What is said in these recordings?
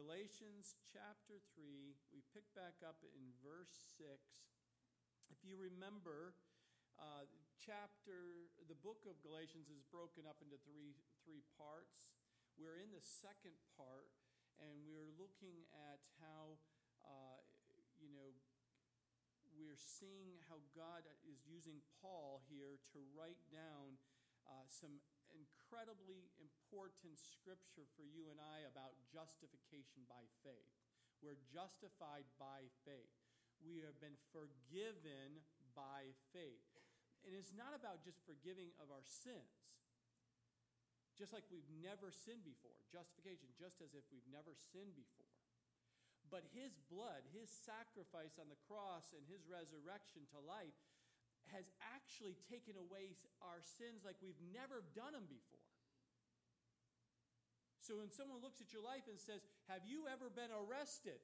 Galatians chapter 3, we pick back up in verse 6. If you remember, uh, chapter, the book of Galatians is broken up into three, three parts. We're in the second part, and we're looking at how, uh, you know, we're seeing how God is using Paul here to write down uh, some incredibly important scripture for you and I about justification by faith. We're justified by faith. We have been forgiven by faith. And it's not about just forgiving of our sins, just like we've never sinned before. Justification, just as if we've never sinned before. But his blood, his sacrifice on the cross, and his resurrection to life has actually taken away our sins like we've never done them before. So when someone looks at your life and says, Have you ever been arrested?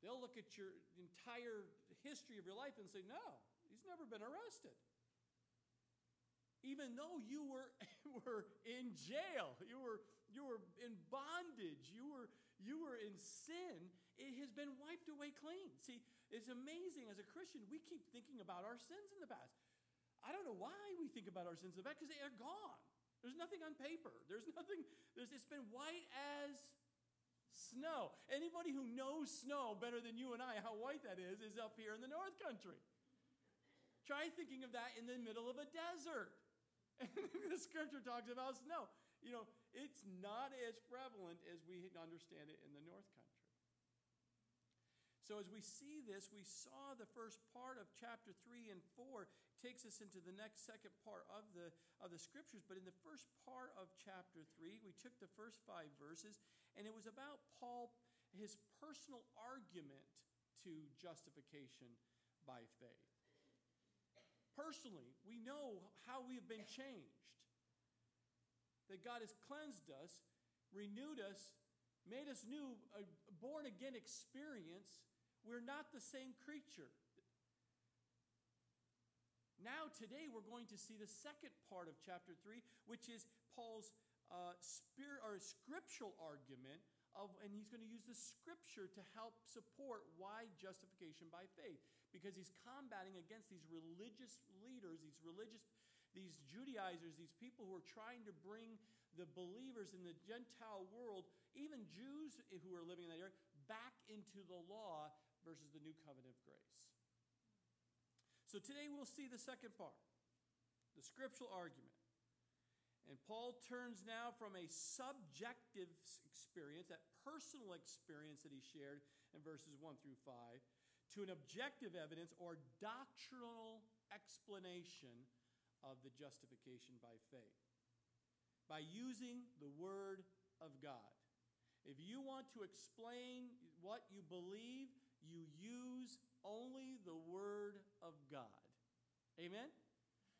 They'll look at your entire history of your life and say, No, he's never been arrested. Even though you were, were in jail, you were, you were in bondage, you were, you were in sin, it has been wiped away clean. See, it's amazing as a Christian, we keep thinking about our sins in the past. I don't know why we think about our sins in the past because they are gone. There's nothing on paper. There's nothing, there's, it's been white as snow. Anybody who knows snow better than you and I, how white that is, is up here in the North Country. Try thinking of that in the middle of a desert. The scripture talks about snow. You know, it's not as prevalent as we understand it in the North Country. So, as we see this, we saw the first part of chapter 3 and 4 takes us into the next second part of the, of the scriptures. But in the first part of chapter 3, we took the first five verses, and it was about Paul, his personal argument to justification by faith. Personally, we know how we have been changed. That God has cleansed us, renewed us, made us new, a born again experience we're not the same creature. Now, today, we're going to see the second part of chapter 3, which is Paul's uh, spirit or scriptural argument of, and he's going to use the scripture to help support why justification by faith, because he's combating against these religious leaders, these religious, these Judaizers, these people who are trying to bring the believers in the Gentile world, even Jews who are living in that area, back into the law versus the new covenant of grace. So today we'll see the second part, the scriptural argument. And Paul turns now from a subjective experience, that personal experience that he shared in verses 1 through 5, to an objective evidence or doctrinal explanation of the justification by faith by using the Word of God. If you want to explain what you believe, you use only the Word of God. Amen?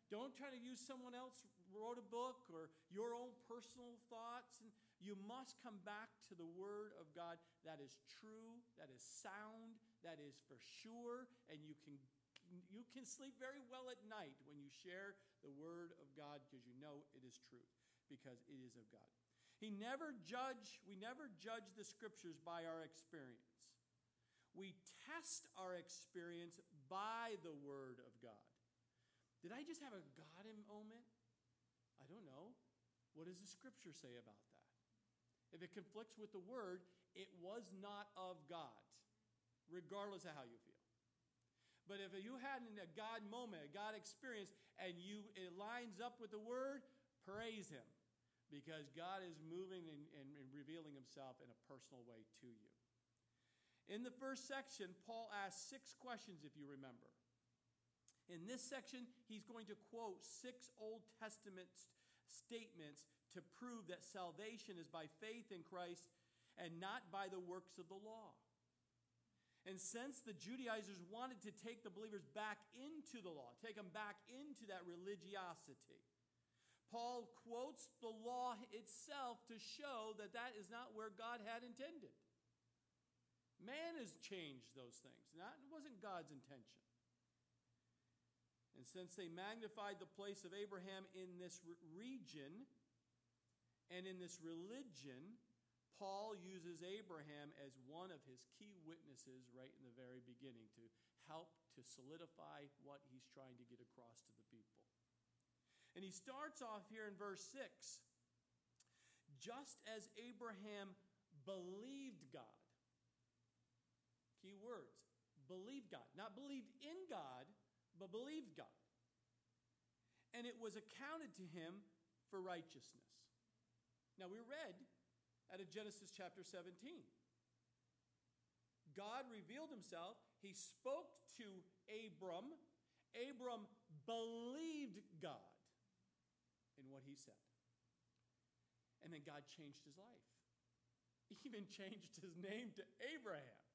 Don't try to use someone else wrote a book or your own personal thoughts. And you must come back to the Word of God that is true, that is sound, that is for sure, and you can you can sleep very well at night when you share the Word of God because you know it is truth, because it is of God. He never judge, we never judge the scriptures by our experience. We test our experience by the Word of God. Did I just have a God moment? I don't know. What does the Scripture say about that? If it conflicts with the Word, it was not of God, regardless of how you feel. But if you had a God moment, a God experience, and you it lines up with the Word, praise Him, because God is moving and, and, and revealing Himself in a personal way to you. In the first section, Paul asks six questions, if you remember. In this section, he's going to quote six Old Testament statements to prove that salvation is by faith in Christ and not by the works of the law. And since the Judaizers wanted to take the believers back into the law, take them back into that religiosity, Paul quotes the law itself to show that that is not where God had intended. Man has changed those things. That wasn't God's intention. And since they magnified the place of Abraham in this region and in this religion, Paul uses Abraham as one of his key witnesses right in the very beginning to help to solidify what he's trying to get across to the people. And he starts off here in verse 6 just as Abraham believed God. Key words believed God. Not believed in God, but believed God. And it was accounted to him for righteousness. Now, we read out of Genesis chapter 17. God revealed himself. He spoke to Abram. Abram believed God in what he said. And then God changed his life. Even changed his name to Abraham.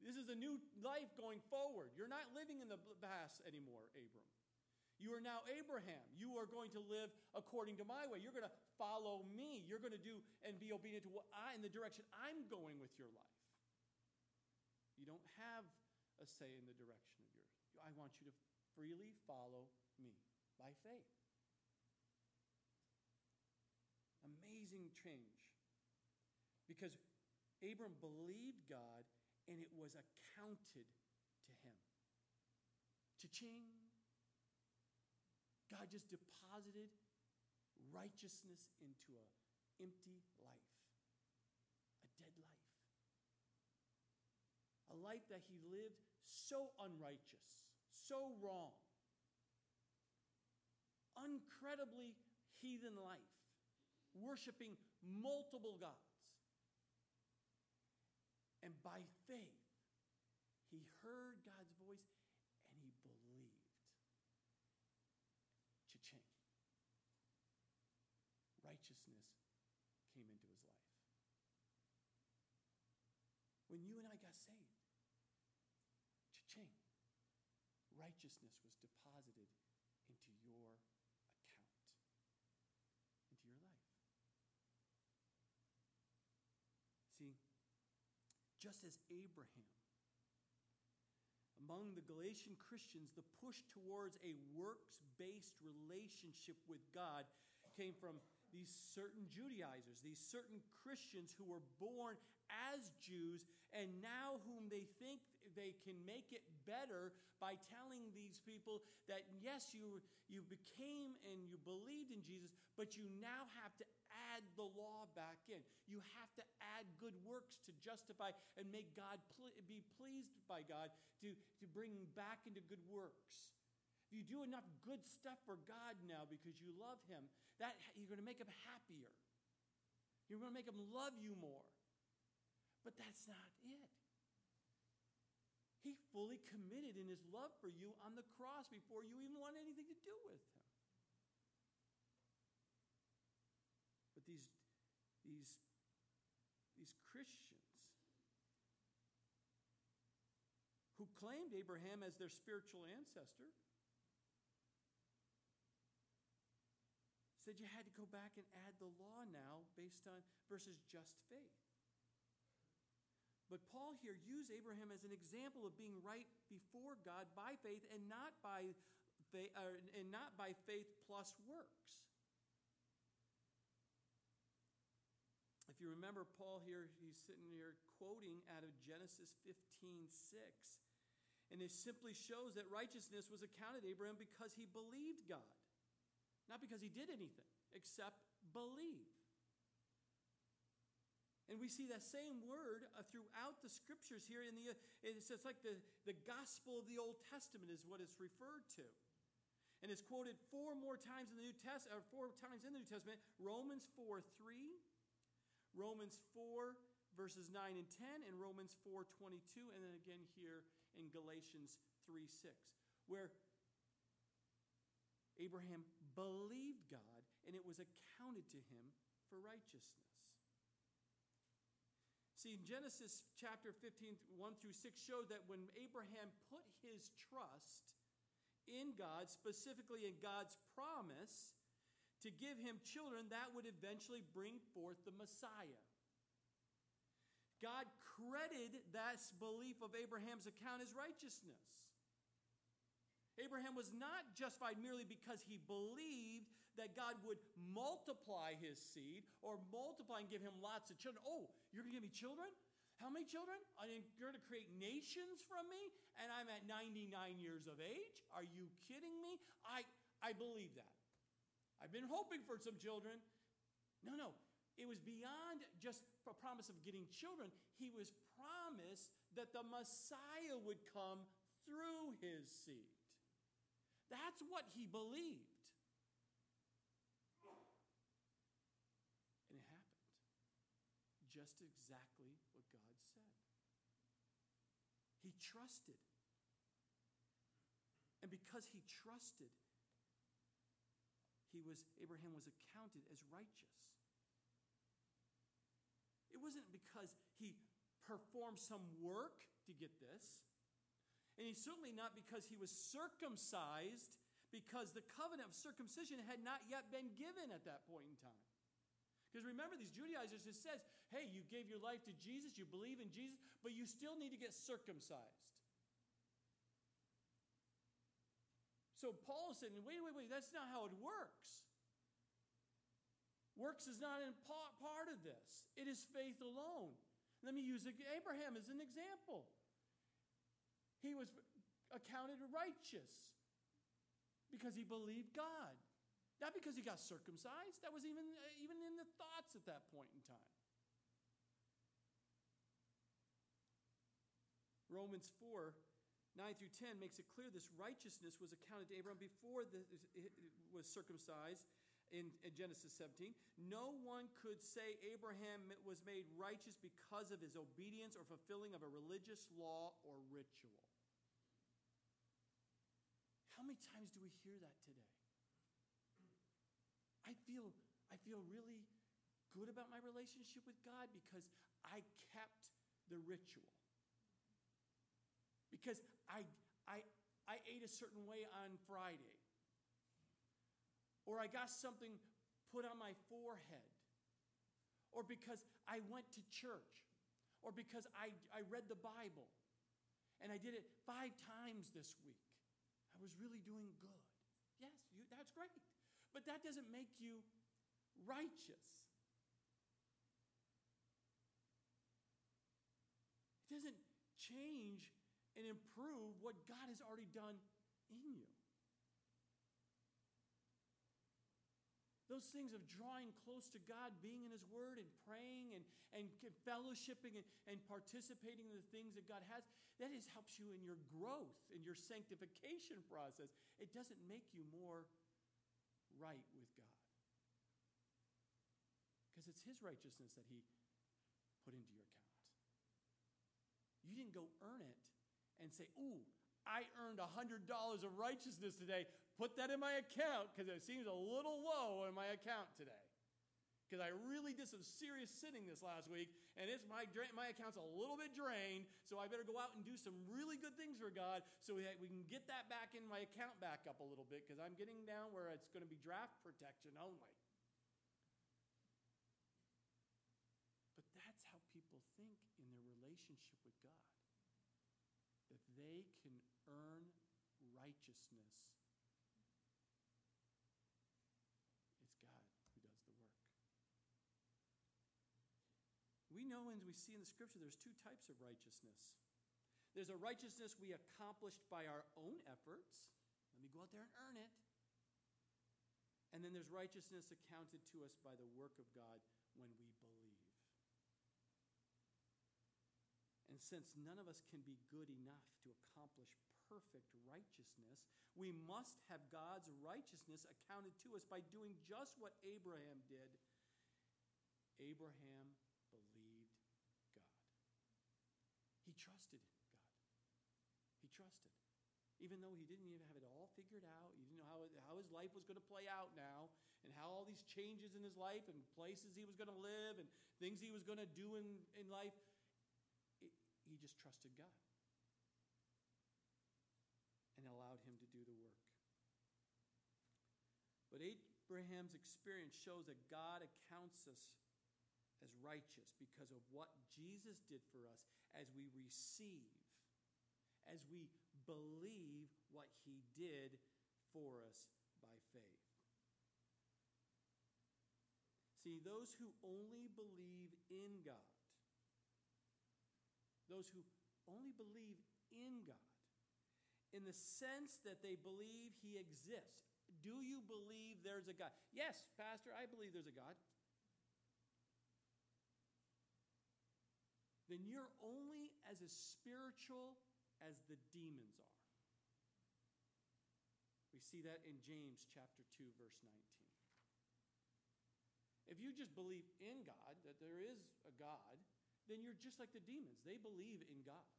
This is a new life going forward. You're not living in the past anymore, Abram. You are now Abraham. You are going to live according to my way. You're going to follow me. You're going to do and be obedient to what I in the direction I'm going with your life. You don't have a say in the direction of yours. I want you to freely follow me by faith. Amazing change. Because Abram believed God and it was accounted to him. Cha-ching. God just deposited righteousness into an empty life, a dead life. A life that he lived so unrighteous, so wrong, incredibly heathen life, worshiping multiple gods. And by faith, he heard God's voice and he believed. Cha-ching. Righteousness came into his life. When you and I got saved, cha-ching, righteousness was deposited into your account, into your life. See, just as Abraham. Among the Galatian Christians, the push towards a works based relationship with God came from these certain Judaizers, these certain Christians who were born as Jews and now whom they think they can make it better by telling these people that yes, you, you became and you believed in Jesus, but you now have to add the law back in. You have to add good works to justify and make God be pleased by God to, to bring back into good works. If you do enough good stuff for God now because you love Him, that you're going to make Him happier. You're going to make Him love you more. But that's not it. He fully committed in His love for you on the cross before you even want anything to do with Him. These, these, these Christians who claimed Abraham as their spiritual ancestor said you had to go back and add the law now based on versus just faith. But Paul here used Abraham as an example of being right before God by faith and not by faith, and not by faith plus works. If you remember Paul here, he's sitting here quoting out of Genesis 15 6. And it simply shows that righteousness was accounted Abraham because he believed God, not because he did anything except believe. And we see that same word uh, throughout the scriptures here in the uh, it's, it's like the, the gospel of the Old Testament is what it's referred to. And it's quoted four more times in the New Testament, or four times in the New Testament, Romans 4 3, Romans 4, verses 9 and 10, and Romans 4, 22, and then again here in Galatians 3, 6, where Abraham believed God and it was accounted to him for righteousness. See, Genesis chapter 15, 1 through 6 showed that when Abraham put his trust in God, specifically in God's promise, to give him children that would eventually bring forth the Messiah. God credited that belief of Abraham's account as righteousness. Abraham was not justified merely because he believed that God would multiply his seed or multiply and give him lots of children. Oh, you're going to give me children? How many children? I mean, you're going to create nations from me, and I'm at 99 years of age? Are you kidding me? I, I believe that. I've been hoping for some children. No, no. It was beyond just a promise of getting children. He was promised that the Messiah would come through his seed. That's what he believed. And it happened. Just exactly what God said. He trusted. And because he trusted, he was Abraham was accounted as righteous. It wasn't because he performed some work to get this. And he's certainly not because he was circumcised, because the covenant of circumcision had not yet been given at that point in time. Because remember, these Judaizers, it says, hey, you gave your life to Jesus, you believe in Jesus, but you still need to get circumcised. So Paul saying, wait, wait, wait, that's not how it works. Works is not in part of this, it is faith alone. Let me use Abraham as an example he was accounted righteous because he believed God. Not because he got circumcised. That was even, uh, even in the thoughts at that point in time. Romans 4 9 through 10 makes it clear this righteousness was accounted to Abraham before the, was circumcised in, in, Genesis 17. No one could say Abraham was made righteous because of his obedience or fulfilling of a religious law or ritual. How many times do we hear that today? I feel, I feel really good about my relationship with God because I kept the ritual. Because I, I, I ate a certain way on Friday. Or I got something put on my forehead. Or because I went to church. Or because I, I read the Bible. And I did it five times this week I was really doing good. Yes, you, that's great. But that doesn't make you righteous. It doesn't change and improve what God has already done in you. Those things of drawing close to God, being in His Word and praying and, and fellowshipping and, and participating in the things that God has, that is, helps you in your growth, in your sanctification process. It doesn't make you more right with God. Because it's His righteousness that He put into your account. You didn't go earn it and say, Ooh, I earned $100 of righteousness today. Put that in my account because it seems a little low in my account today. Because I really did some serious sinning this last week, and it's my, my account's a little bit drained, so I better go out and do some really good things for God so we, we can get that back in my account back up a little bit because I'm getting down where it's going to be draft protection only. But that's how people think in their relationship with God that they can earn righteousness. It's God who does the work. We know and we see in the scripture there's two types of righteousness. There's a righteousness we accomplished by our own efforts. Let me go out there and earn it. And then there's righteousness accounted to us by the work of God when we believe. And since none of us can be good enough to accomplish perfect righteousness, we must have God's righteousness accounted to us by doing just what Abraham did. Abraham believed God. He trusted God. He trusted. Even though he didn't even have it all figured out, he didn't know how, how his life was going to play out now, and how all these changes in his life and places he was going to live and things he was going to do in, in life, he just trusted God and allowed him to do the work. But Abraham's experience shows that God accounts us as righteous because of what Jesus did for us as we receive, as we believe what he did for us by faith. See, those who only believe in God, those who only believe in God, in the sense that they believe he exists. Do you believe there's a God? Yes, Pastor, I believe there's a God. Then you're only as spiritual as the demons are. We see that in James chapter 2 verse 19. If you just believe in God, that there is a God, then you're just like the demons. They believe in God.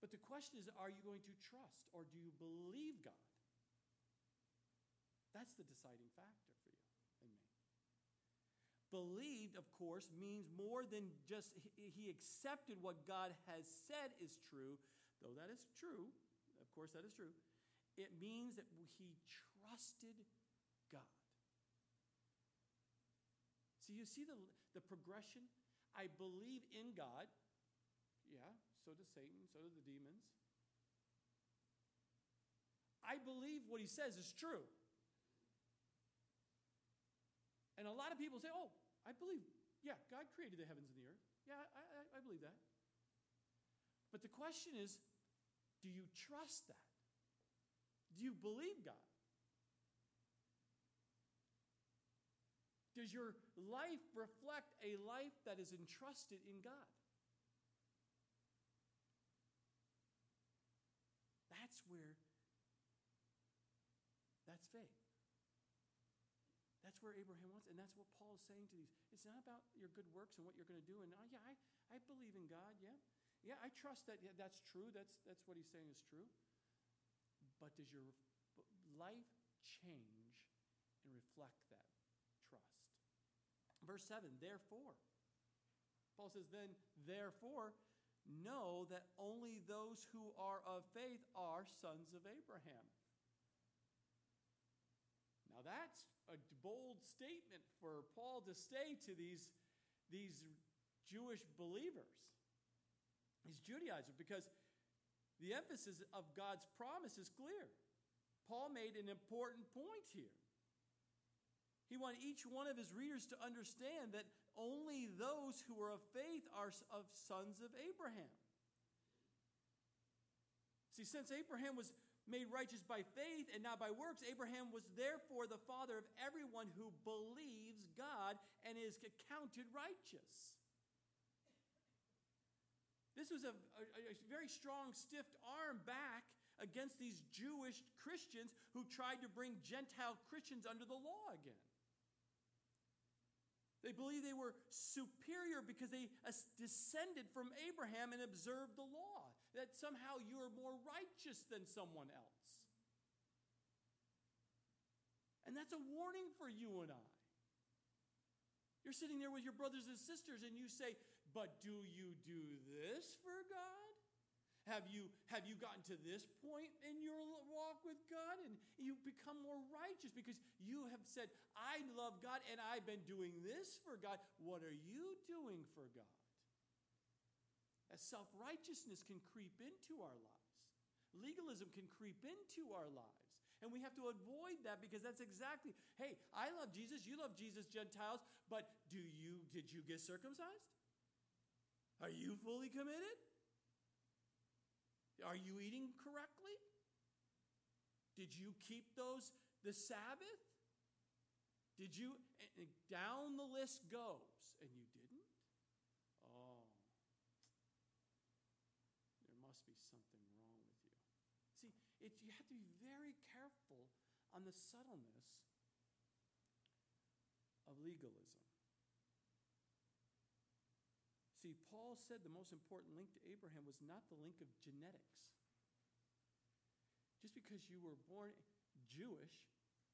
But the question is are you going to trust or do you believe God? That's the deciding factor for you and me. Believed, of course, means more than just he accepted what God has said is true, though that is true. Of course, that is true. It means that he trusted God. So you see the, the progression? I believe in God. Yeah, so does Satan, so do the demons. I believe what he says is true. And a lot of people say, oh, I believe, yeah, God created the heavens and the earth. Yeah, I, I, I believe that. But the question is, do you trust that? Do you believe God? Does your life reflect a life that is entrusted in God? That's where, that's faith. Where Abraham wants, and that's what Paul is saying to these. It's not about your good works and what you're going to do. And oh, yeah, I, I believe in God. Yeah, yeah, I trust that. Yeah, that's true. That's that's what he's saying is true. But does your life change and reflect that? Trust? Verse 7, therefore. Paul says, then, therefore, know that only those who are of faith are sons of Abraham. Now, that's a bold statement for Paul to say to these, these Jewish believers, these Judaizers, because the emphasis of God's promise is clear. Paul made an important point here. He wanted each one of his readers to understand that only those who are of faith are of sons of Abraham. See, since Abraham was made righteous by faith and not by works, Abraham was therefore the father of everyone who believes God and is accounted righteous. This was a, a, a, very strong, stiff arm back against these Jewish Christians who tried to bring Gentile Christians under the law again. They believed they were superior because they descended from Abraham and observed the law, that somehow you are more righteous than someone else. And that's a warning for you and I. You're sitting there with your brothers and sisters and you say, But do you do this for God? Have you, have you gotten to this point in your walk with God and you become more righteous because you have said, I love God and I've been doing this for God? What are you doing for God? As self righteousness can creep into our lives, legalism can creep into our lives. And we have to avoid that because that's exactly, hey, I love Jesus, you love Jesus, Gentiles, but do you, did you get circumcised? Are you fully committed? Are you eating correctly? Did you keep those the Sabbath? Did you eh, eh, down the list goes and you didn't? Oh. There must be something wrong with you. See, it, you have to be very careful on the subtleness of legalism. See, Paul said the most important link to Abraham was not the link of genetics. Just because you were born Jewish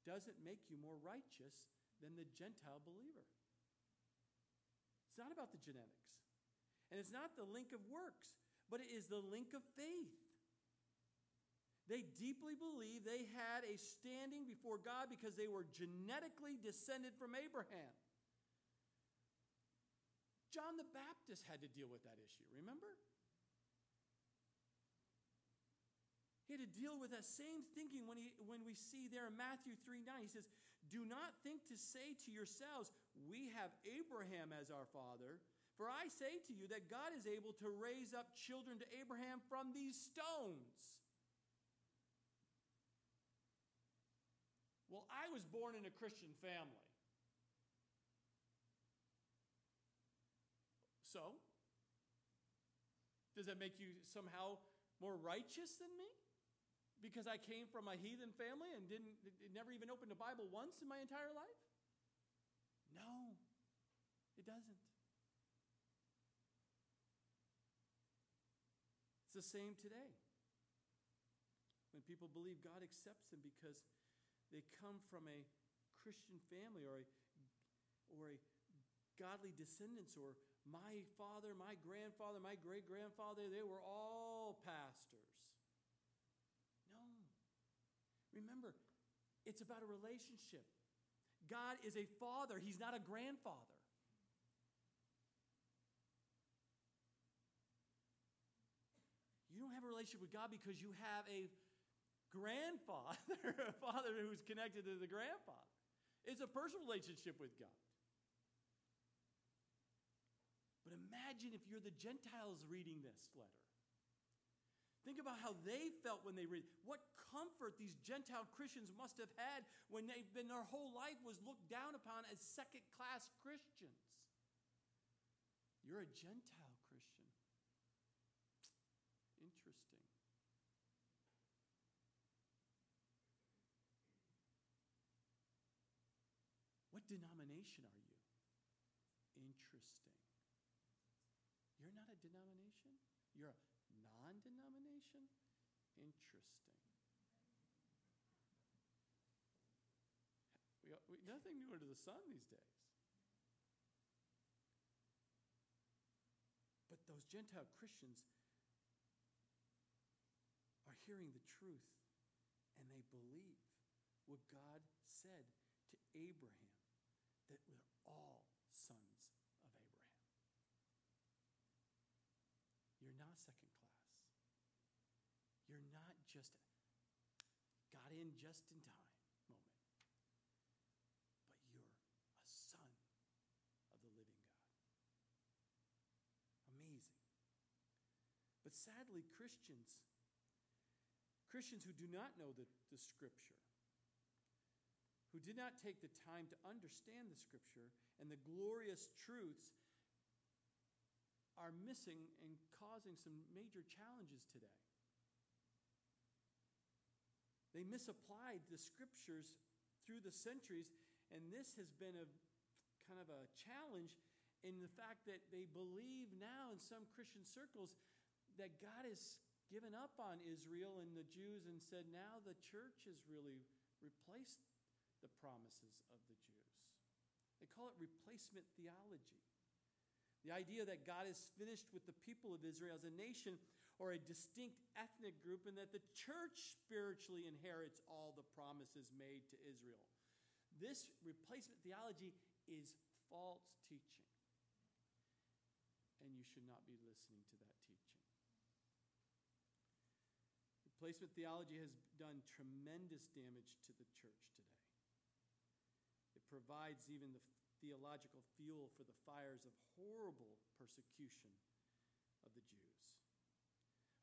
doesn't make you more righteous than the Gentile believer. It's not about the genetics. And it's not the link of works, but it is the link of faith. They deeply believed they had a standing before God because they were genetically descended from Abraham. John the Baptist had to deal with that issue, remember? He had to deal with that same thinking when, he, when we see there in Matthew 3 9. He says, Do not think to say to yourselves, We have Abraham as our father. For I say to you that God is able to raise up children to Abraham from these stones. Well, I was born in a Christian family. So, does that make you somehow more righteous than me? Because I came from a heathen family and didn't never even opened a Bible once in my entire life? No, it doesn't. It's the same today. When people believe God accepts them because they come from a Christian family or a, or a godly descendants or my father, my grandfather, my great grandfather, they were all pastors. No. Remember, it's about a relationship. God is a father, He's not a grandfather. You don't have a relationship with God because you have a grandfather, a father who's connected to the grandfather. It's a personal relationship with God. But imagine if you're the Gentiles reading this letter. Think about how they felt when they read. What comfort these Gentile Christians must have had when they've been their whole life was looked down upon as second class Christians. You're a Gentile Christian. Interesting. What denomination are you? Interesting. You're not a denomination? You're a non denomination? Interesting. We, we, nothing new under the sun these days. But those Gentile Christians are hearing the truth and they believe what God said to Abraham that we're all sons of Abraham. You're not second class. You're not just got in just in time moment, but you're a son of the living God. Amazing. But sadly, Christians, Christians who do not know the, the scripture, who did not take the time to understand the scripture and the glorious truths are missing and causing some major challenges today. They misapplied the scriptures through the centuries, and this has been a kind of a challenge in the fact that they believe now in some Christian circles that God has given up on Israel and the Jews and said now the church has really replaced the promises of the Jews. They call it replacement theology. The idea that God is finished with the people of Israel as a nation or a distinct ethnic group, and that the church spiritually inherits all the promises made to Israel. This replacement theology is false teaching. And you should not be listening to that teaching. Replacement theology has done tremendous damage to the church provides even the theological fuel for the fires of horrible persecution of the Jews.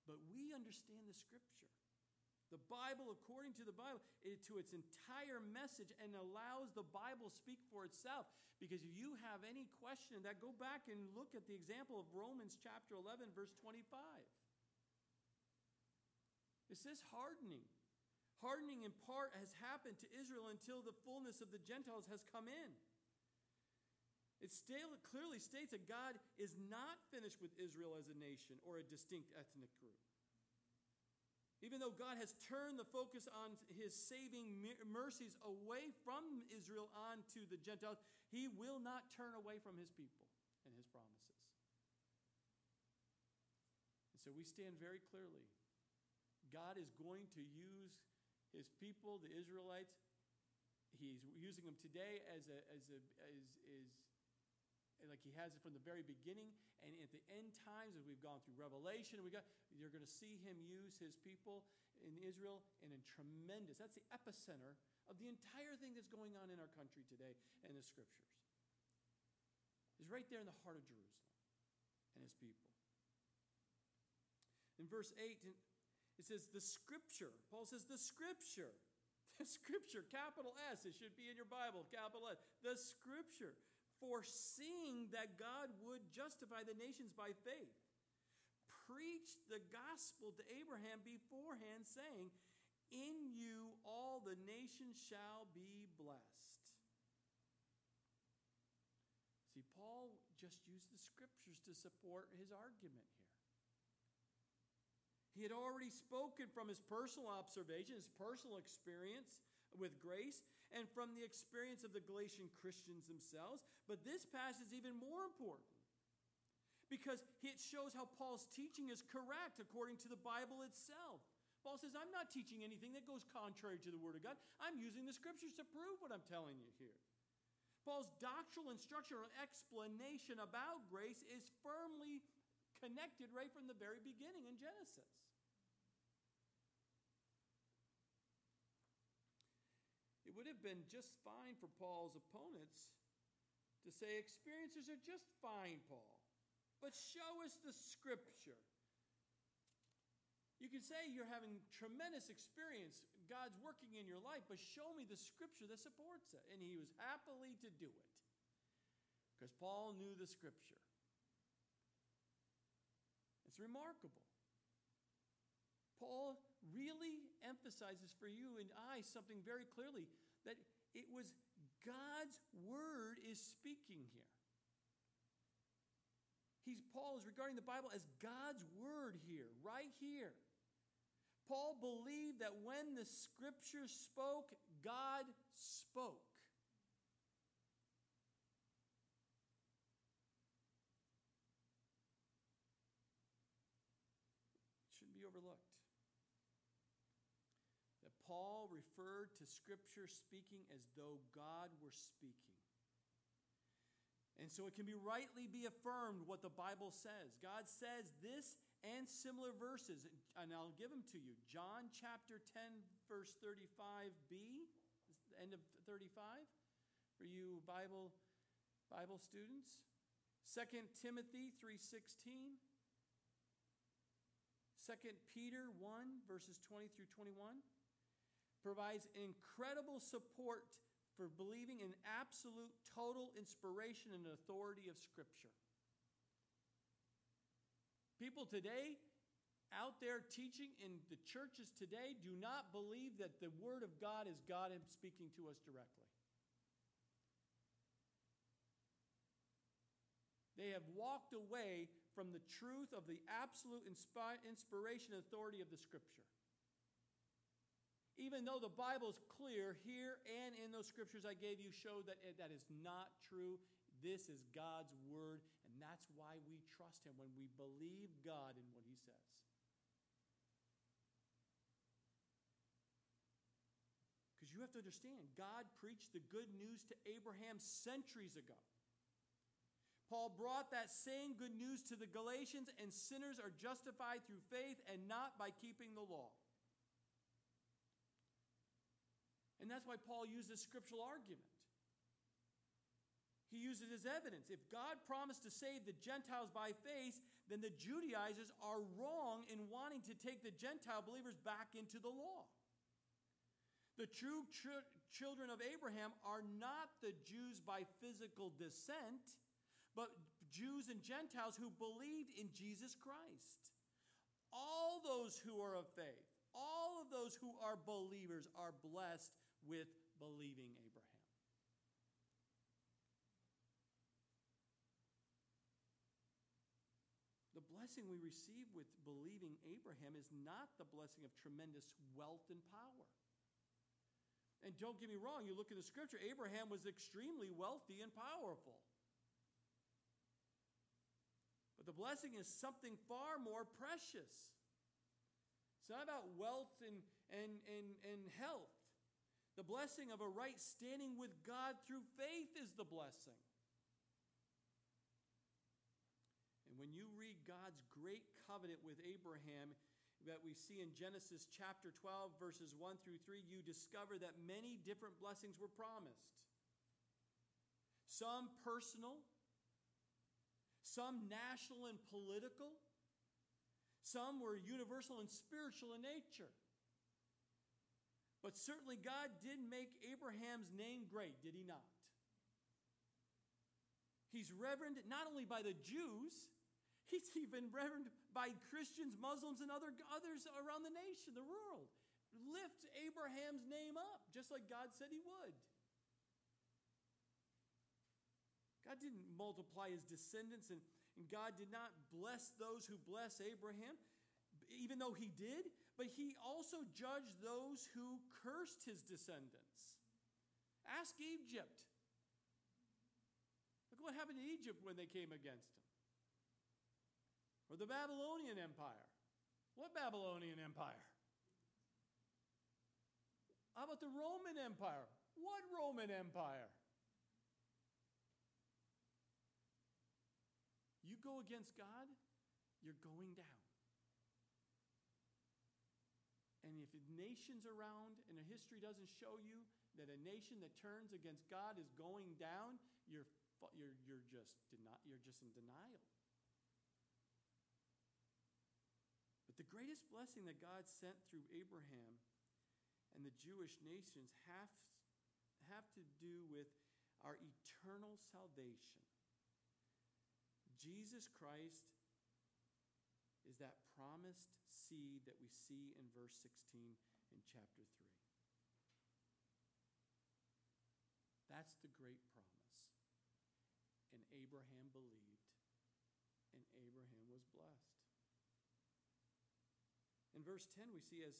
But we understand the scripture. The Bible, according to the Bible, it, to its entire message and allows the Bible speak for itself. Because if you have any question that, go back and look at the example of Romans chapter 11, verse 25. It says hardening. Hardening in part has happened to Israel until the fullness of the Gentiles has come in. It still clearly states that God is not finished with Israel as a nation or a distinct ethnic group. Even though God has turned the focus on his saving mercies away from Israel onto the Gentiles, he will not turn away from his people and his promises. And so we stand very clearly. God is going to use his people, the Israelites. He's using them today as a, as a, as, is like he has it from the very beginning and at the end times as we've gone through revelation we got you're going to see him use his people in israel and in tremendous that's the epicenter of the entire thing that's going on in our country today and the scriptures is right there in the heart of jerusalem and his people in verse 8 it says the scripture paul says the scripture the scripture capital s it should be in your bible capital s the scripture foreseeing that God would justify the nations by faith, preached the gospel to Abraham beforehand, saying, In you all the nations shall be blessed. See, Paul just used the scriptures to support his argument here. He had already spoken from his personal observation, his personal experience with grace, and from the experience of the Galatian Christians themselves. But this passage is even more important because it shows how Paul's teaching is correct according to the Bible itself. Paul says, I'm not teaching anything that goes contrary to the Word of God. I'm using the Scriptures to prove what I'm telling you here. Paul's doctrinal instruction or explanation about grace is firmly connected right from the very beginning in Genesis. Would have been just fine for Paul's opponents to say, Experiences are just fine, Paul, but show us the scripture. You can say you're having tremendous experience, God's working in your life, but show me the scripture that supports it. And he was happily to do it because Paul knew the scripture. It's remarkable. Paul really emphasizes for you and I something very clearly that it was God's word is speaking here. He's Paul is regarding the Bible as God's word here, right here. Paul believed that when the scripture spoke, God spoke. It shouldn't be overlooked. Paul referred to Scripture speaking as though God were speaking. And so it can be rightly be affirmed what the Bible says. God says this and similar verses, and I'll give them to you. John chapter 10, verse 35b, end of 35, for you Bible, Bible students. 2 Timothy 3.16. 2 Peter 1, verses 20 through 21 provides incredible support for believing in absolute, total inspiration and authority of Scripture. People today out there teaching in the churches today do not believe that the Word of God is God speaking to us directly. They have walked away from the truth of the absolute inspiration and authority of the Scripture even though the Bible is clear here and in those scriptures I gave you show that that is not true. This is God's word, and that's why we trust Him when we believe God in what He says. Because you have to understand, God preached the good news to Abraham centuries ago. Paul brought that same good news to the Galatians, and sinners are justified through faith and not by keeping the law. And that's why Paul used this scriptural argument. He used it as evidence. If God promised to save the Gentiles by faith, then the Judaizers are wrong in wanting to take the Gentile believers back into the law. The true ch- children of Abraham are not the Jews by physical descent, but Jews and Gentiles who believed in Jesus Christ. All those who are of faith, all of those who are believers are blessed with believing Abraham. The blessing we receive with believing Abraham is not the blessing of tremendous wealth and power. And don't get me wrong, you look in the scripture, Abraham was extremely wealthy and powerful. But the blessing is something far more precious. It's not about wealth and, and, and, and health. The blessing of a right standing with God through faith is the blessing. And when you read God's great covenant with Abraham that we see in Genesis chapter 12, verses 1 through 3, you discover that many different blessings were promised. Some personal, some national and political, some were universal and spiritual in nature. But certainly God did make Abraham's name great, did he not? He's revered not only by the Jews, he's even revered by Christians, Muslims, and other, others around the nation, the world. Lift Abraham's name up, just like God said he would. God didn't multiply his descendants, and, and God did not bless those who bless Abraham, even though he did but he also judged those who cursed his descendants. Ask Egypt. Look what happened to Egypt when they came against him. Or the Babylonian Empire. What Babylonian Empire? How about the Roman Empire? What Roman Empire? You go against God, you're going down. And if nations around and a history doesn't show you that a nation that turns against God is going down, you're, you're, you're, just, you're just in denial. But the greatest blessing that God sent through Abraham and the Jewish nations have, have to do with our eternal salvation. Jesus Christ is that promised seed that we see in verse 16 in chapter 3. That's the great promise. And Abraham believed, and Abraham was blessed. In verse 10, we see as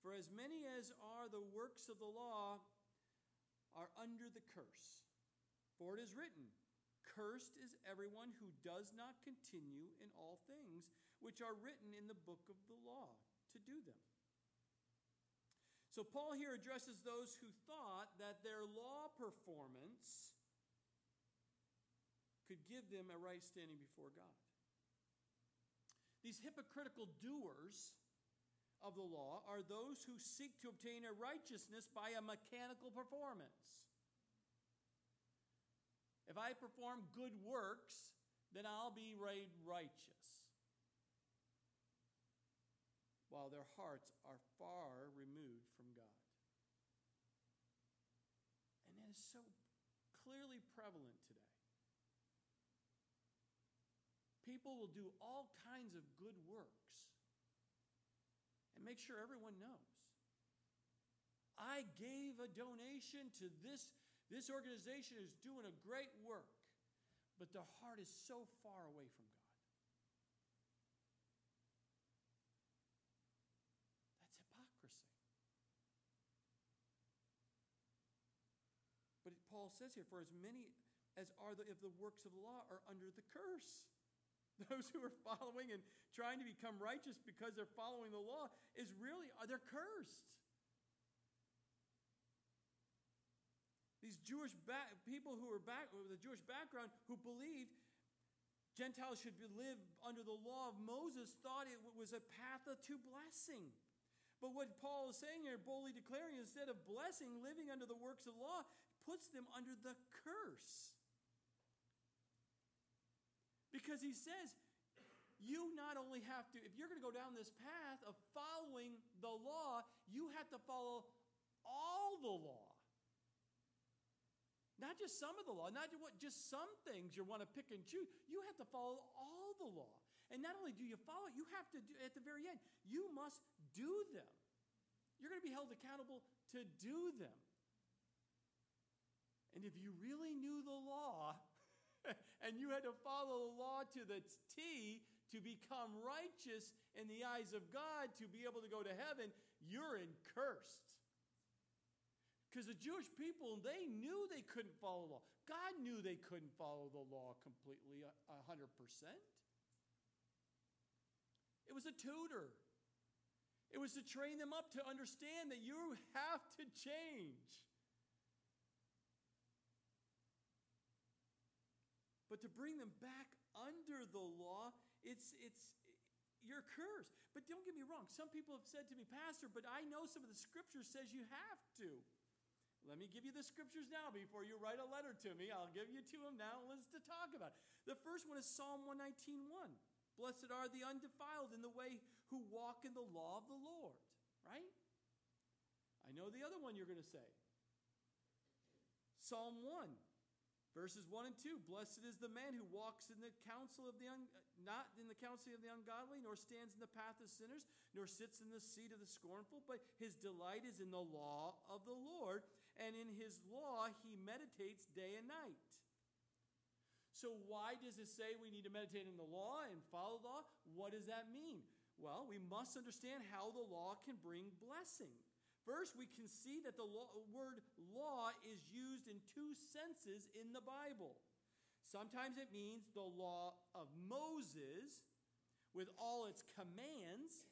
for as many as are the works of the law are under the curse. For it is written, Cursed is everyone who does not continue in all things which are written in the book of the law to do them. So, Paul here addresses those who thought that their law performance could give them a right standing before God. These hypocritical doers of the law are those who seek to obtain a righteousness by a mechanical performance. If I perform good works, then I'll be made righteous while their hearts are far removed from God. And that is so clearly prevalent today. People will do all kinds of good works and make sure everyone knows. I gave a donation to this, this organization is doing a great work, but their heart is so far away from God. That's hypocrisy. But Paul says here, for as many as are the, if the works of the law are under the curse. Those who are following and trying to become righteous because they're following the law is really, are they're cursed. These Jewish ba- people who were back with a Jewish background who believed Gentiles should live under the law of Moses thought it was a path to blessing. But what Paul is saying here, boldly declaring, instead of blessing, living under the works of law, puts them under the curse. Because he says, you not only have to, if you're going to go down this path of following the law, you have to follow all the law. Not just some of the law, not just some things you want to pick and choose. You have to follow all the law. And not only do you follow it, you have to do, at the very end, you must do them. You're going to be held accountable to do them. And if you really knew the law and you had to follow the law to the T to become righteous in the eyes of God to be able to go to heaven, you're in cursed. Because the Jewish people, they knew they couldn't follow the law. God knew they couldn't follow the law completely, 100%. It was a tutor. It was to train them up to understand that you have to change. But to bring them back under the law it's, it's, you're cursed. But don't get me wrong. Some people have said to me, Pastor, but I know some of the scripture says you have to. Let me give you the scriptures now before you write a letter to me. I'll give you of them now. Let's to talk about. The first one is Psalm 119.1. Blessed are the undefiled in the way who walk in the law of the Lord. Right? I know the other one you're going to say. Psalm 1, verses 1 and 2. Blessed is the man who walks in the counsel of the un, not in the counsel of the ungodly, nor stands in the path of sinners, nor sits in the seat of the scornful, but his delight is in the law of the Lord, and in his law he meditates day and night. So, why does it say we need to meditate in the law and follow the law? What does that mean? Well, we must understand how the law can bring blessing. First, we can see that the law, word law is used in two senses in the Bible. Sometimes it means the law of Moses with all its commands.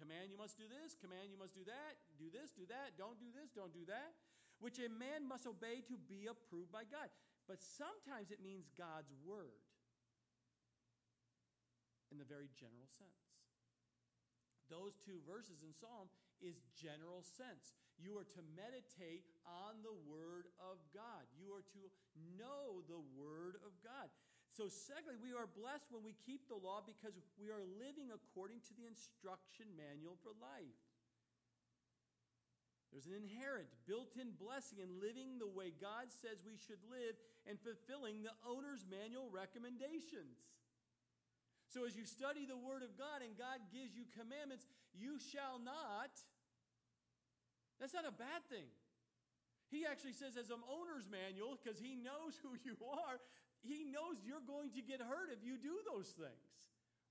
Command, you must do this. Command, you must do that. Do this, do that. Don't do this, don't do that which a man must obey to be approved by God. But sometimes it means God's word in the very general sense. Those two verses in Psalm is general sense. You are to meditate on the word of God. You are to know the word of God. So, secondly, we are blessed when we keep the law because we are living according to the instruction manual for life. There's an inherent, built in blessing in living the way God says we should live and fulfilling the owner's manual recommendations. So, as you study the Word of God and God gives you commandments, you shall not. That's not a bad thing. He actually says, as an owner's manual, because he knows who you are, he knows you're going to get hurt if you do those things.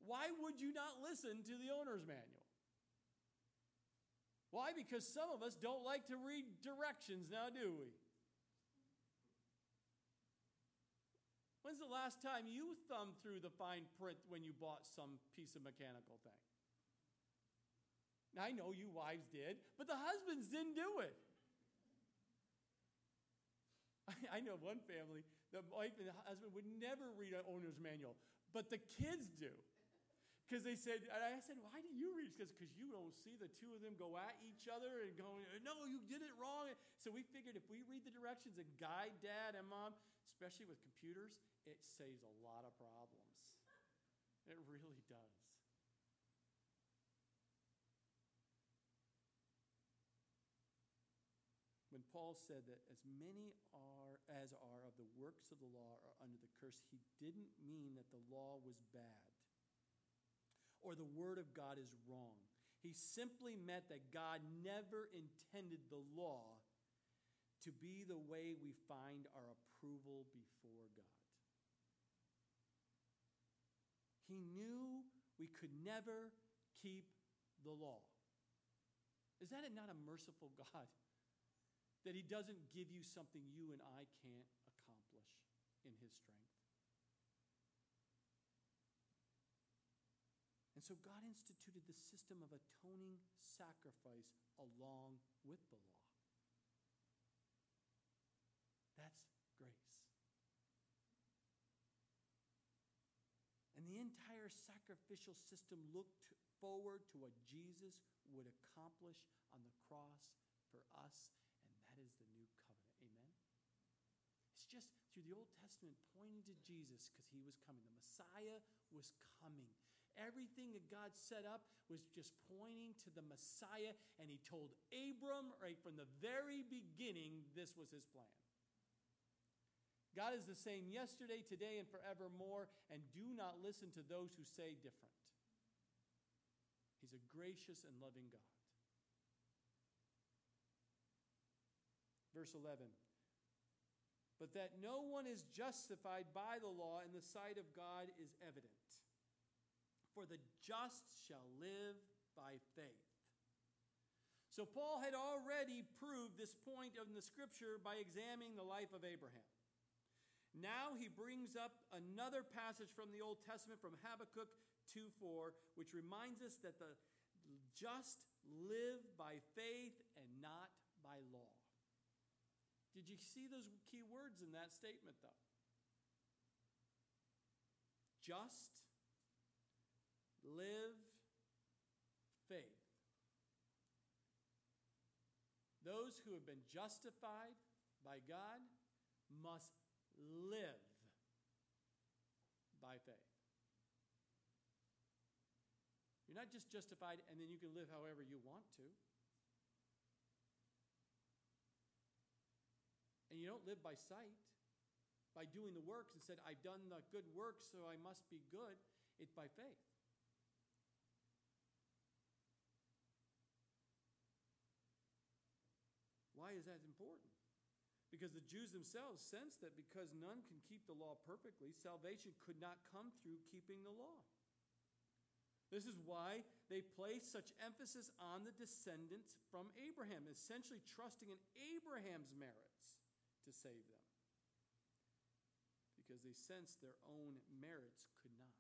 Why would you not listen to the owner's manual? Why? Because some of us don't like to read directions now, do we? When's the last time you thumbed through the fine print when you bought some piece of mechanical thing? Now, I know you wives did, but the husbands didn't do it. I, know one family, the wife and the husband would never read an owner's manual, but the kids do. Because they said, and I said, why do you read? Because you don't see the two of them go at each other and going, no, you did it wrong. So we figured if we read the directions and guide dad and mom, especially with computers, it saves a lot of problems. It really does. When Paul said that as many are as are of the works of the law are under the curse, he didn't mean that the law was bad or the Word of God is wrong. He simply meant that God never intended the law to be the way we find our approval before God. He knew we could never keep the law. Is that not a merciful God? That He doesn't give you something you and I can't accomplish in His strength. And so God instituted the system of atoning sacrifice along with the law. That's grace. And the entire sacrificial system looked forward to what Jesus would accomplish on the cross for us, and that is the new covenant. Amen? It's just through the Old Testament pointing to Jesus because he was coming. The Messiah was coming. Everything that God set up was just pointing to the Messiah, and he told Abram right from the very beginning this was his plan. God is the same yesterday, today, and forevermore, and do not listen to those who say different. He's a gracious and loving God. Verse 11 But that no one is justified by the law in the sight of God is evident for the just shall live by faith. So, Paul had already proved this point in the scripture by examining the life of Abraham. Now he brings up another passage from the Old Testament from Habakkuk 2 4, which reminds us that the just live by faith and not by law. Did you see those key words in that statement, though? Just Live faith. Those who have been justified by God must live by faith. You're not just justified and then you can live however you want to. And you don't live by sight, by doing the works and said, I've done the good works, so I must be good. It's by faith. Why is that important? Because the Jews themselves sensed that because none can keep the law perfectly, salvation could not come through keeping the law. This is why they place such emphasis on the descendants from Abraham, essentially trusting in Abraham's merits to save them. Because they sensed their own merits could not.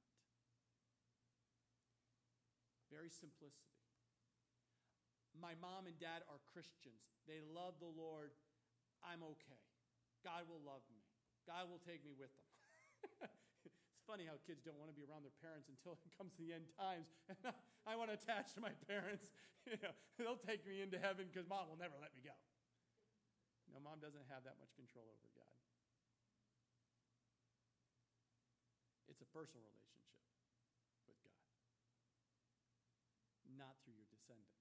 Very simplicity. My mom and dad are Christians. They love the Lord. I'm okay. God will love me. God will take me with them. it's funny how kids don't want to be around their parents until it comes to the end times. I want to attach to my parents. You know, they'll take me into heaven because mom will never let me go. No, mom doesn't have that much control over God. It's a personal relationship with God, not through your descendant,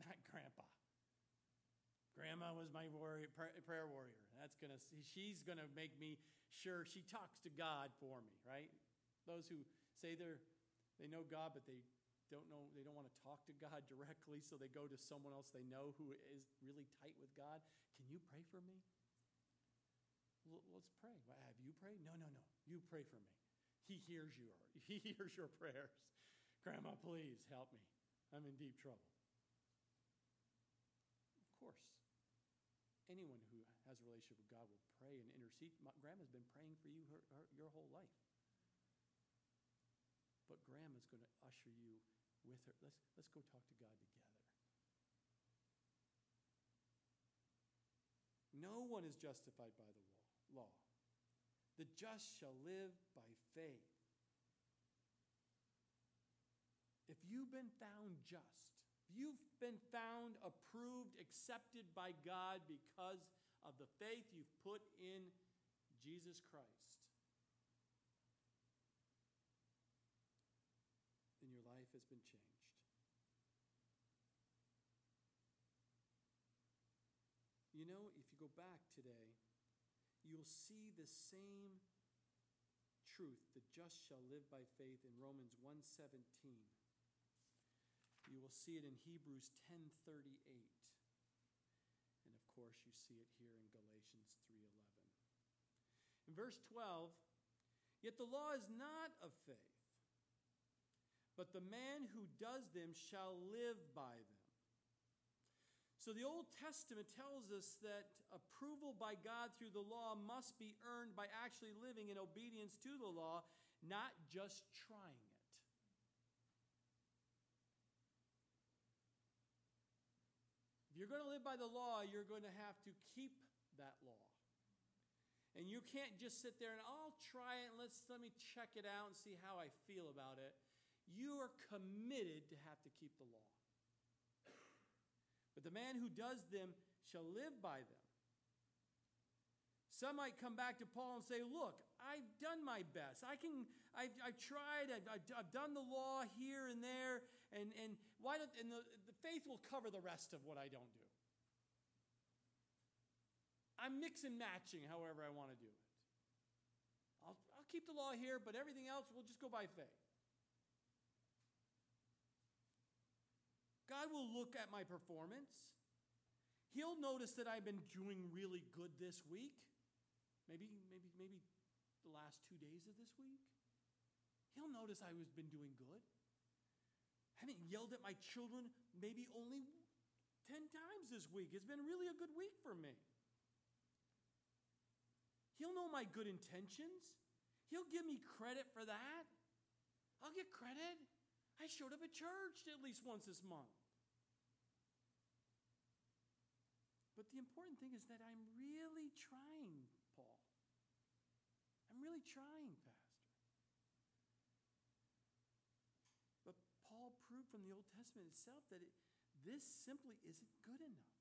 not grandpa. Grandma was my warrior, prayer warrior. That's gonna. She's gonna make me sure she talks to God for me, right? Those who say they're they know God, but they don't know they don't want to talk to God directly, so they go to someone else they know who is really tight with God. Can you pray for me? Well, let's pray. Well, have you prayed? No, no, no. You pray for me. He hears you. He hears your prayers. Grandma, please help me. I'm in deep trouble. Course anyone who has a relationship with God will pray and intercede. My, grandma's been praying for you her, her, your whole life. But grandma's going to usher you with her. Let's, let's go talk to God together. No one is justified by the law. The just shall live by faith. If you've been found just, You've been found approved, accepted by God because of the faith you've put in Jesus Christ. Then your life has been changed. You know, if you go back today, you'll see the same truth, the just shall live by faith in Romans 117. You will see it in Hebrews 10:38. And of course, you see it here in Galatians 3:11. In verse 12, yet the law is not of faith, but the man who does them shall live by them. So the Old Testament tells us that approval by God through the law must be earned by actually living in obedience to the law, not just trying it. You're going to live by the law, you're going to have to keep that law. And you can't just sit there and I'll try it and let's let me check it out and see how I feel about it. You are committed to have to keep the law. But the man who does them shall live by them. Some might come back to Paul and say, Look, I've done my best. I can, I've, I've tried, I've, I've, done the law here and there, and, and, why don't, and the, the faith will cover the rest of what I don't do. I'm mix and matching however I want to do it. I'll, I'll keep the law here, but everything else will just go by faith. God will look at my performance. He'll notice that I've been doing really good this week. Maybe, maybe, maybe the last two days of this week. He'll notice I was been doing good. I haven't yelled at my children maybe only 10 times this week. It's been really a good week for me. He'll know my good intentions. He'll give me credit for that. I'll get credit. I showed up at church at least once this month. But the important thing is that I'm really trying Paul. I'm really trying. But Paul proved from the Old Testament itself that it, this simply isn't good enough.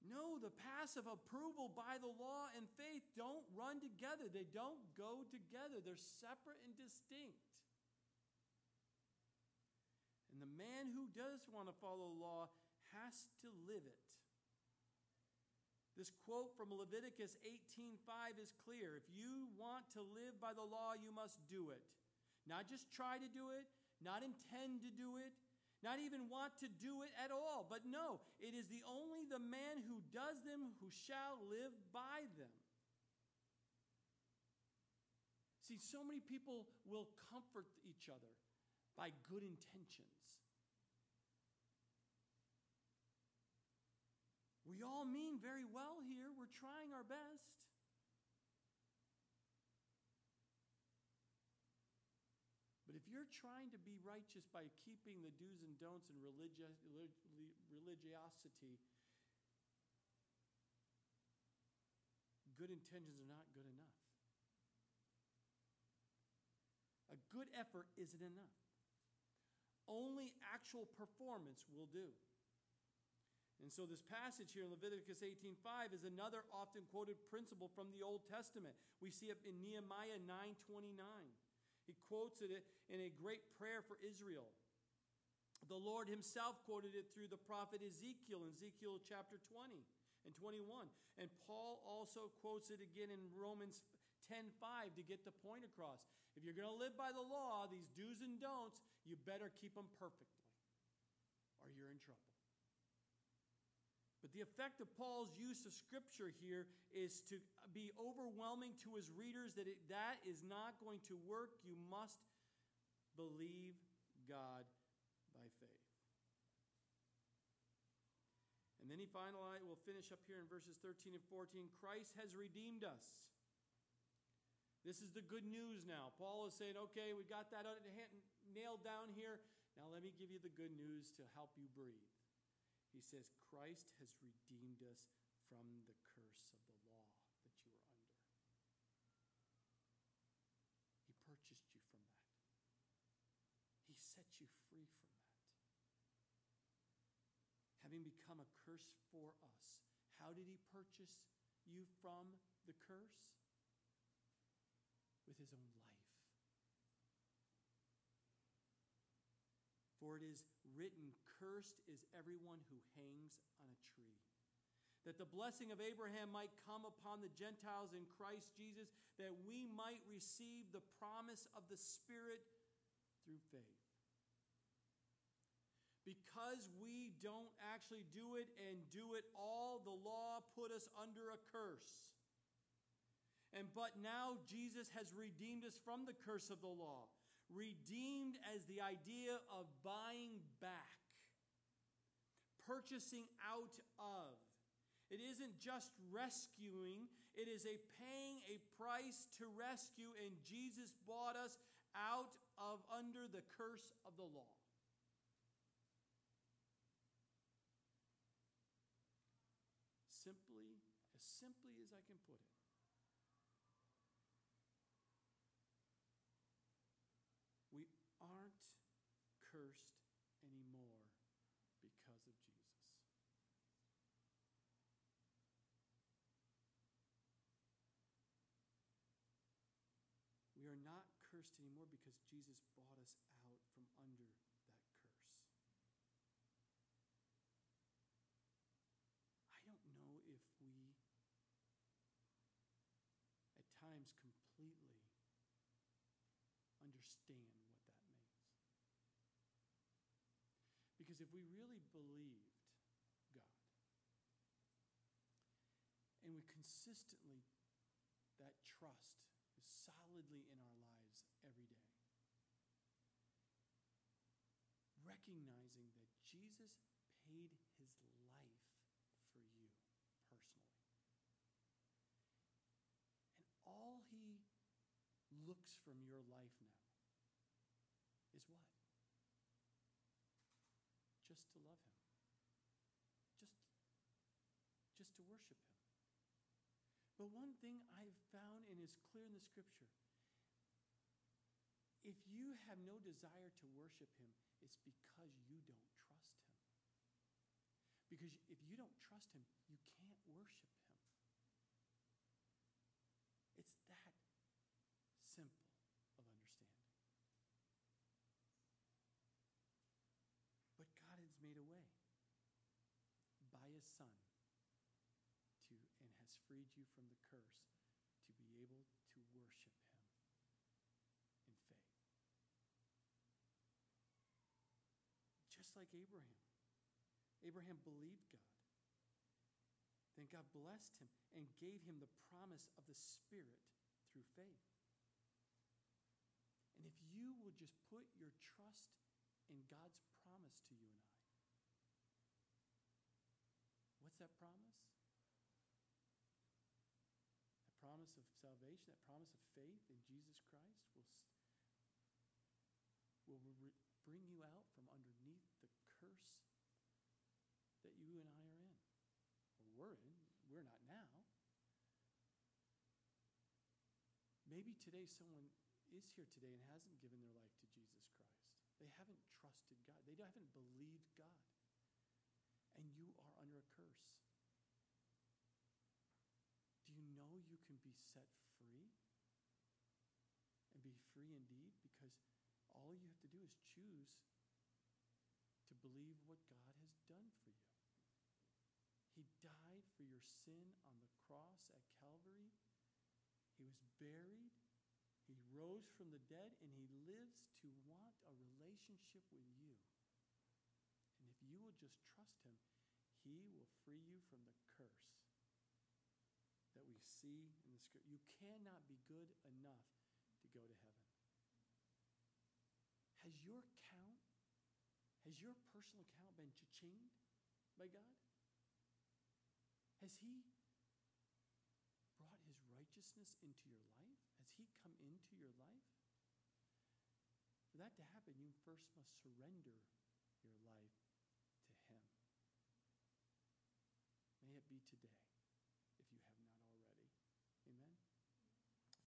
No, the passive approval by the law and faith don't run together. They don't go together. They're separate and distinct. And the man who does want to follow the law has to live it. This quote from Leviticus 18:5 is clear. If you want to live by the law, you must do it. Not just try to do it, not intend to do it, not even want to do it at all. But no, it is the only the man who does them who shall live by them. See, so many people will comfort each other by good intentions. We all mean very well here. We're trying our best. But if you're trying to be righteous by keeping the do's and don'ts and religi- religiosity, good intentions are not good enough. A good effort isn't enough. Only actual performance will do. And so this passage here in Leviticus 18:5 is another often quoted principle from the Old Testament. We see it in Nehemiah 9:29. He quotes it in a great prayer for Israel. The Lord himself quoted it through the prophet Ezekiel in Ezekiel chapter 20 and 21. And Paul also quotes it again in Romans 10:5 to get the point across. If you're going to live by the law, these do's and don'ts, you better keep them perfectly or you're in trouble. But the effect of Paul's use of scripture here is to be overwhelming to his readers that it, that is not going to work. You must believe God by faith. And then he finally will finish up here in verses 13 and 14. Christ has redeemed us. This is the good news now. Paul is saying, okay, we got that nailed down here. Now let me give you the good news to help you breathe. He says, Christ has redeemed us from the curse of the law that you were under. He purchased you from that, He set you free from that. Having become a curse for us, how did He purchase you from the curse? With His own life. For it is written, Cursed is everyone who hangs on a tree. That the blessing of Abraham might come upon the Gentiles in Christ Jesus, that we might receive the promise of the Spirit through faith. Because we don't actually do it and do it all, the law put us under a curse. And but now Jesus has redeemed us from the curse of the law. Redeemed as the idea of buying back, purchasing out of. It isn't just rescuing, it is a paying a price to rescue, and Jesus bought us out of under the curse of the law. Simply, as simply as I can put it. cursed anymore because of Jesus. We are not cursed anymore because Jesus bought us out from under that curse. I don't know if we at times completely understand what that means. Because if we really believed God and we consistently, that trust is solidly in our lives every day, recognizing that Jesus paid his life for you personally. And all he looks from your life now is what? just to love him. Just, just to worship him. But one thing I've found and is clear in the scripture if you have no desire to worship him, it's because you don't trust him. Because if you don't trust Him, you can't worship Him. It's that simple of understanding. But God has made a way by His Son to, and has freed you from the curse to be able to worship Him in faith. Just like Abraham. Abraham believed God. Then God blessed him and gave him the promise of the Spirit through faith. And if you will just put your trust in God's promise to you and I, what's that promise? That promise of salvation, that promise of faith in Jesus Christ will, will re- bring you out from underneath the curse that you and I are in, or we're in. We're not now. Maybe today someone is here today and hasn't given their life to Jesus Christ. They haven't trusted God, they haven't believed God. And you are under a curse. Do you know you can be set free? And be free indeed? Because all you have to do is choose to believe what God has done for you. He died for your sin on the cross at Calvary. He was buried. He rose from the dead, and he lives to want a relationship with you. And if you will just trust him, he will free you from the curse that we see in the scripture. You cannot be good enough to go to heaven. Has your count, has your personal account been cha-chinged by God? Has He righteousness into your life? Has He come into your life? For that to happen, you first must surrender your life to Him. May it be today.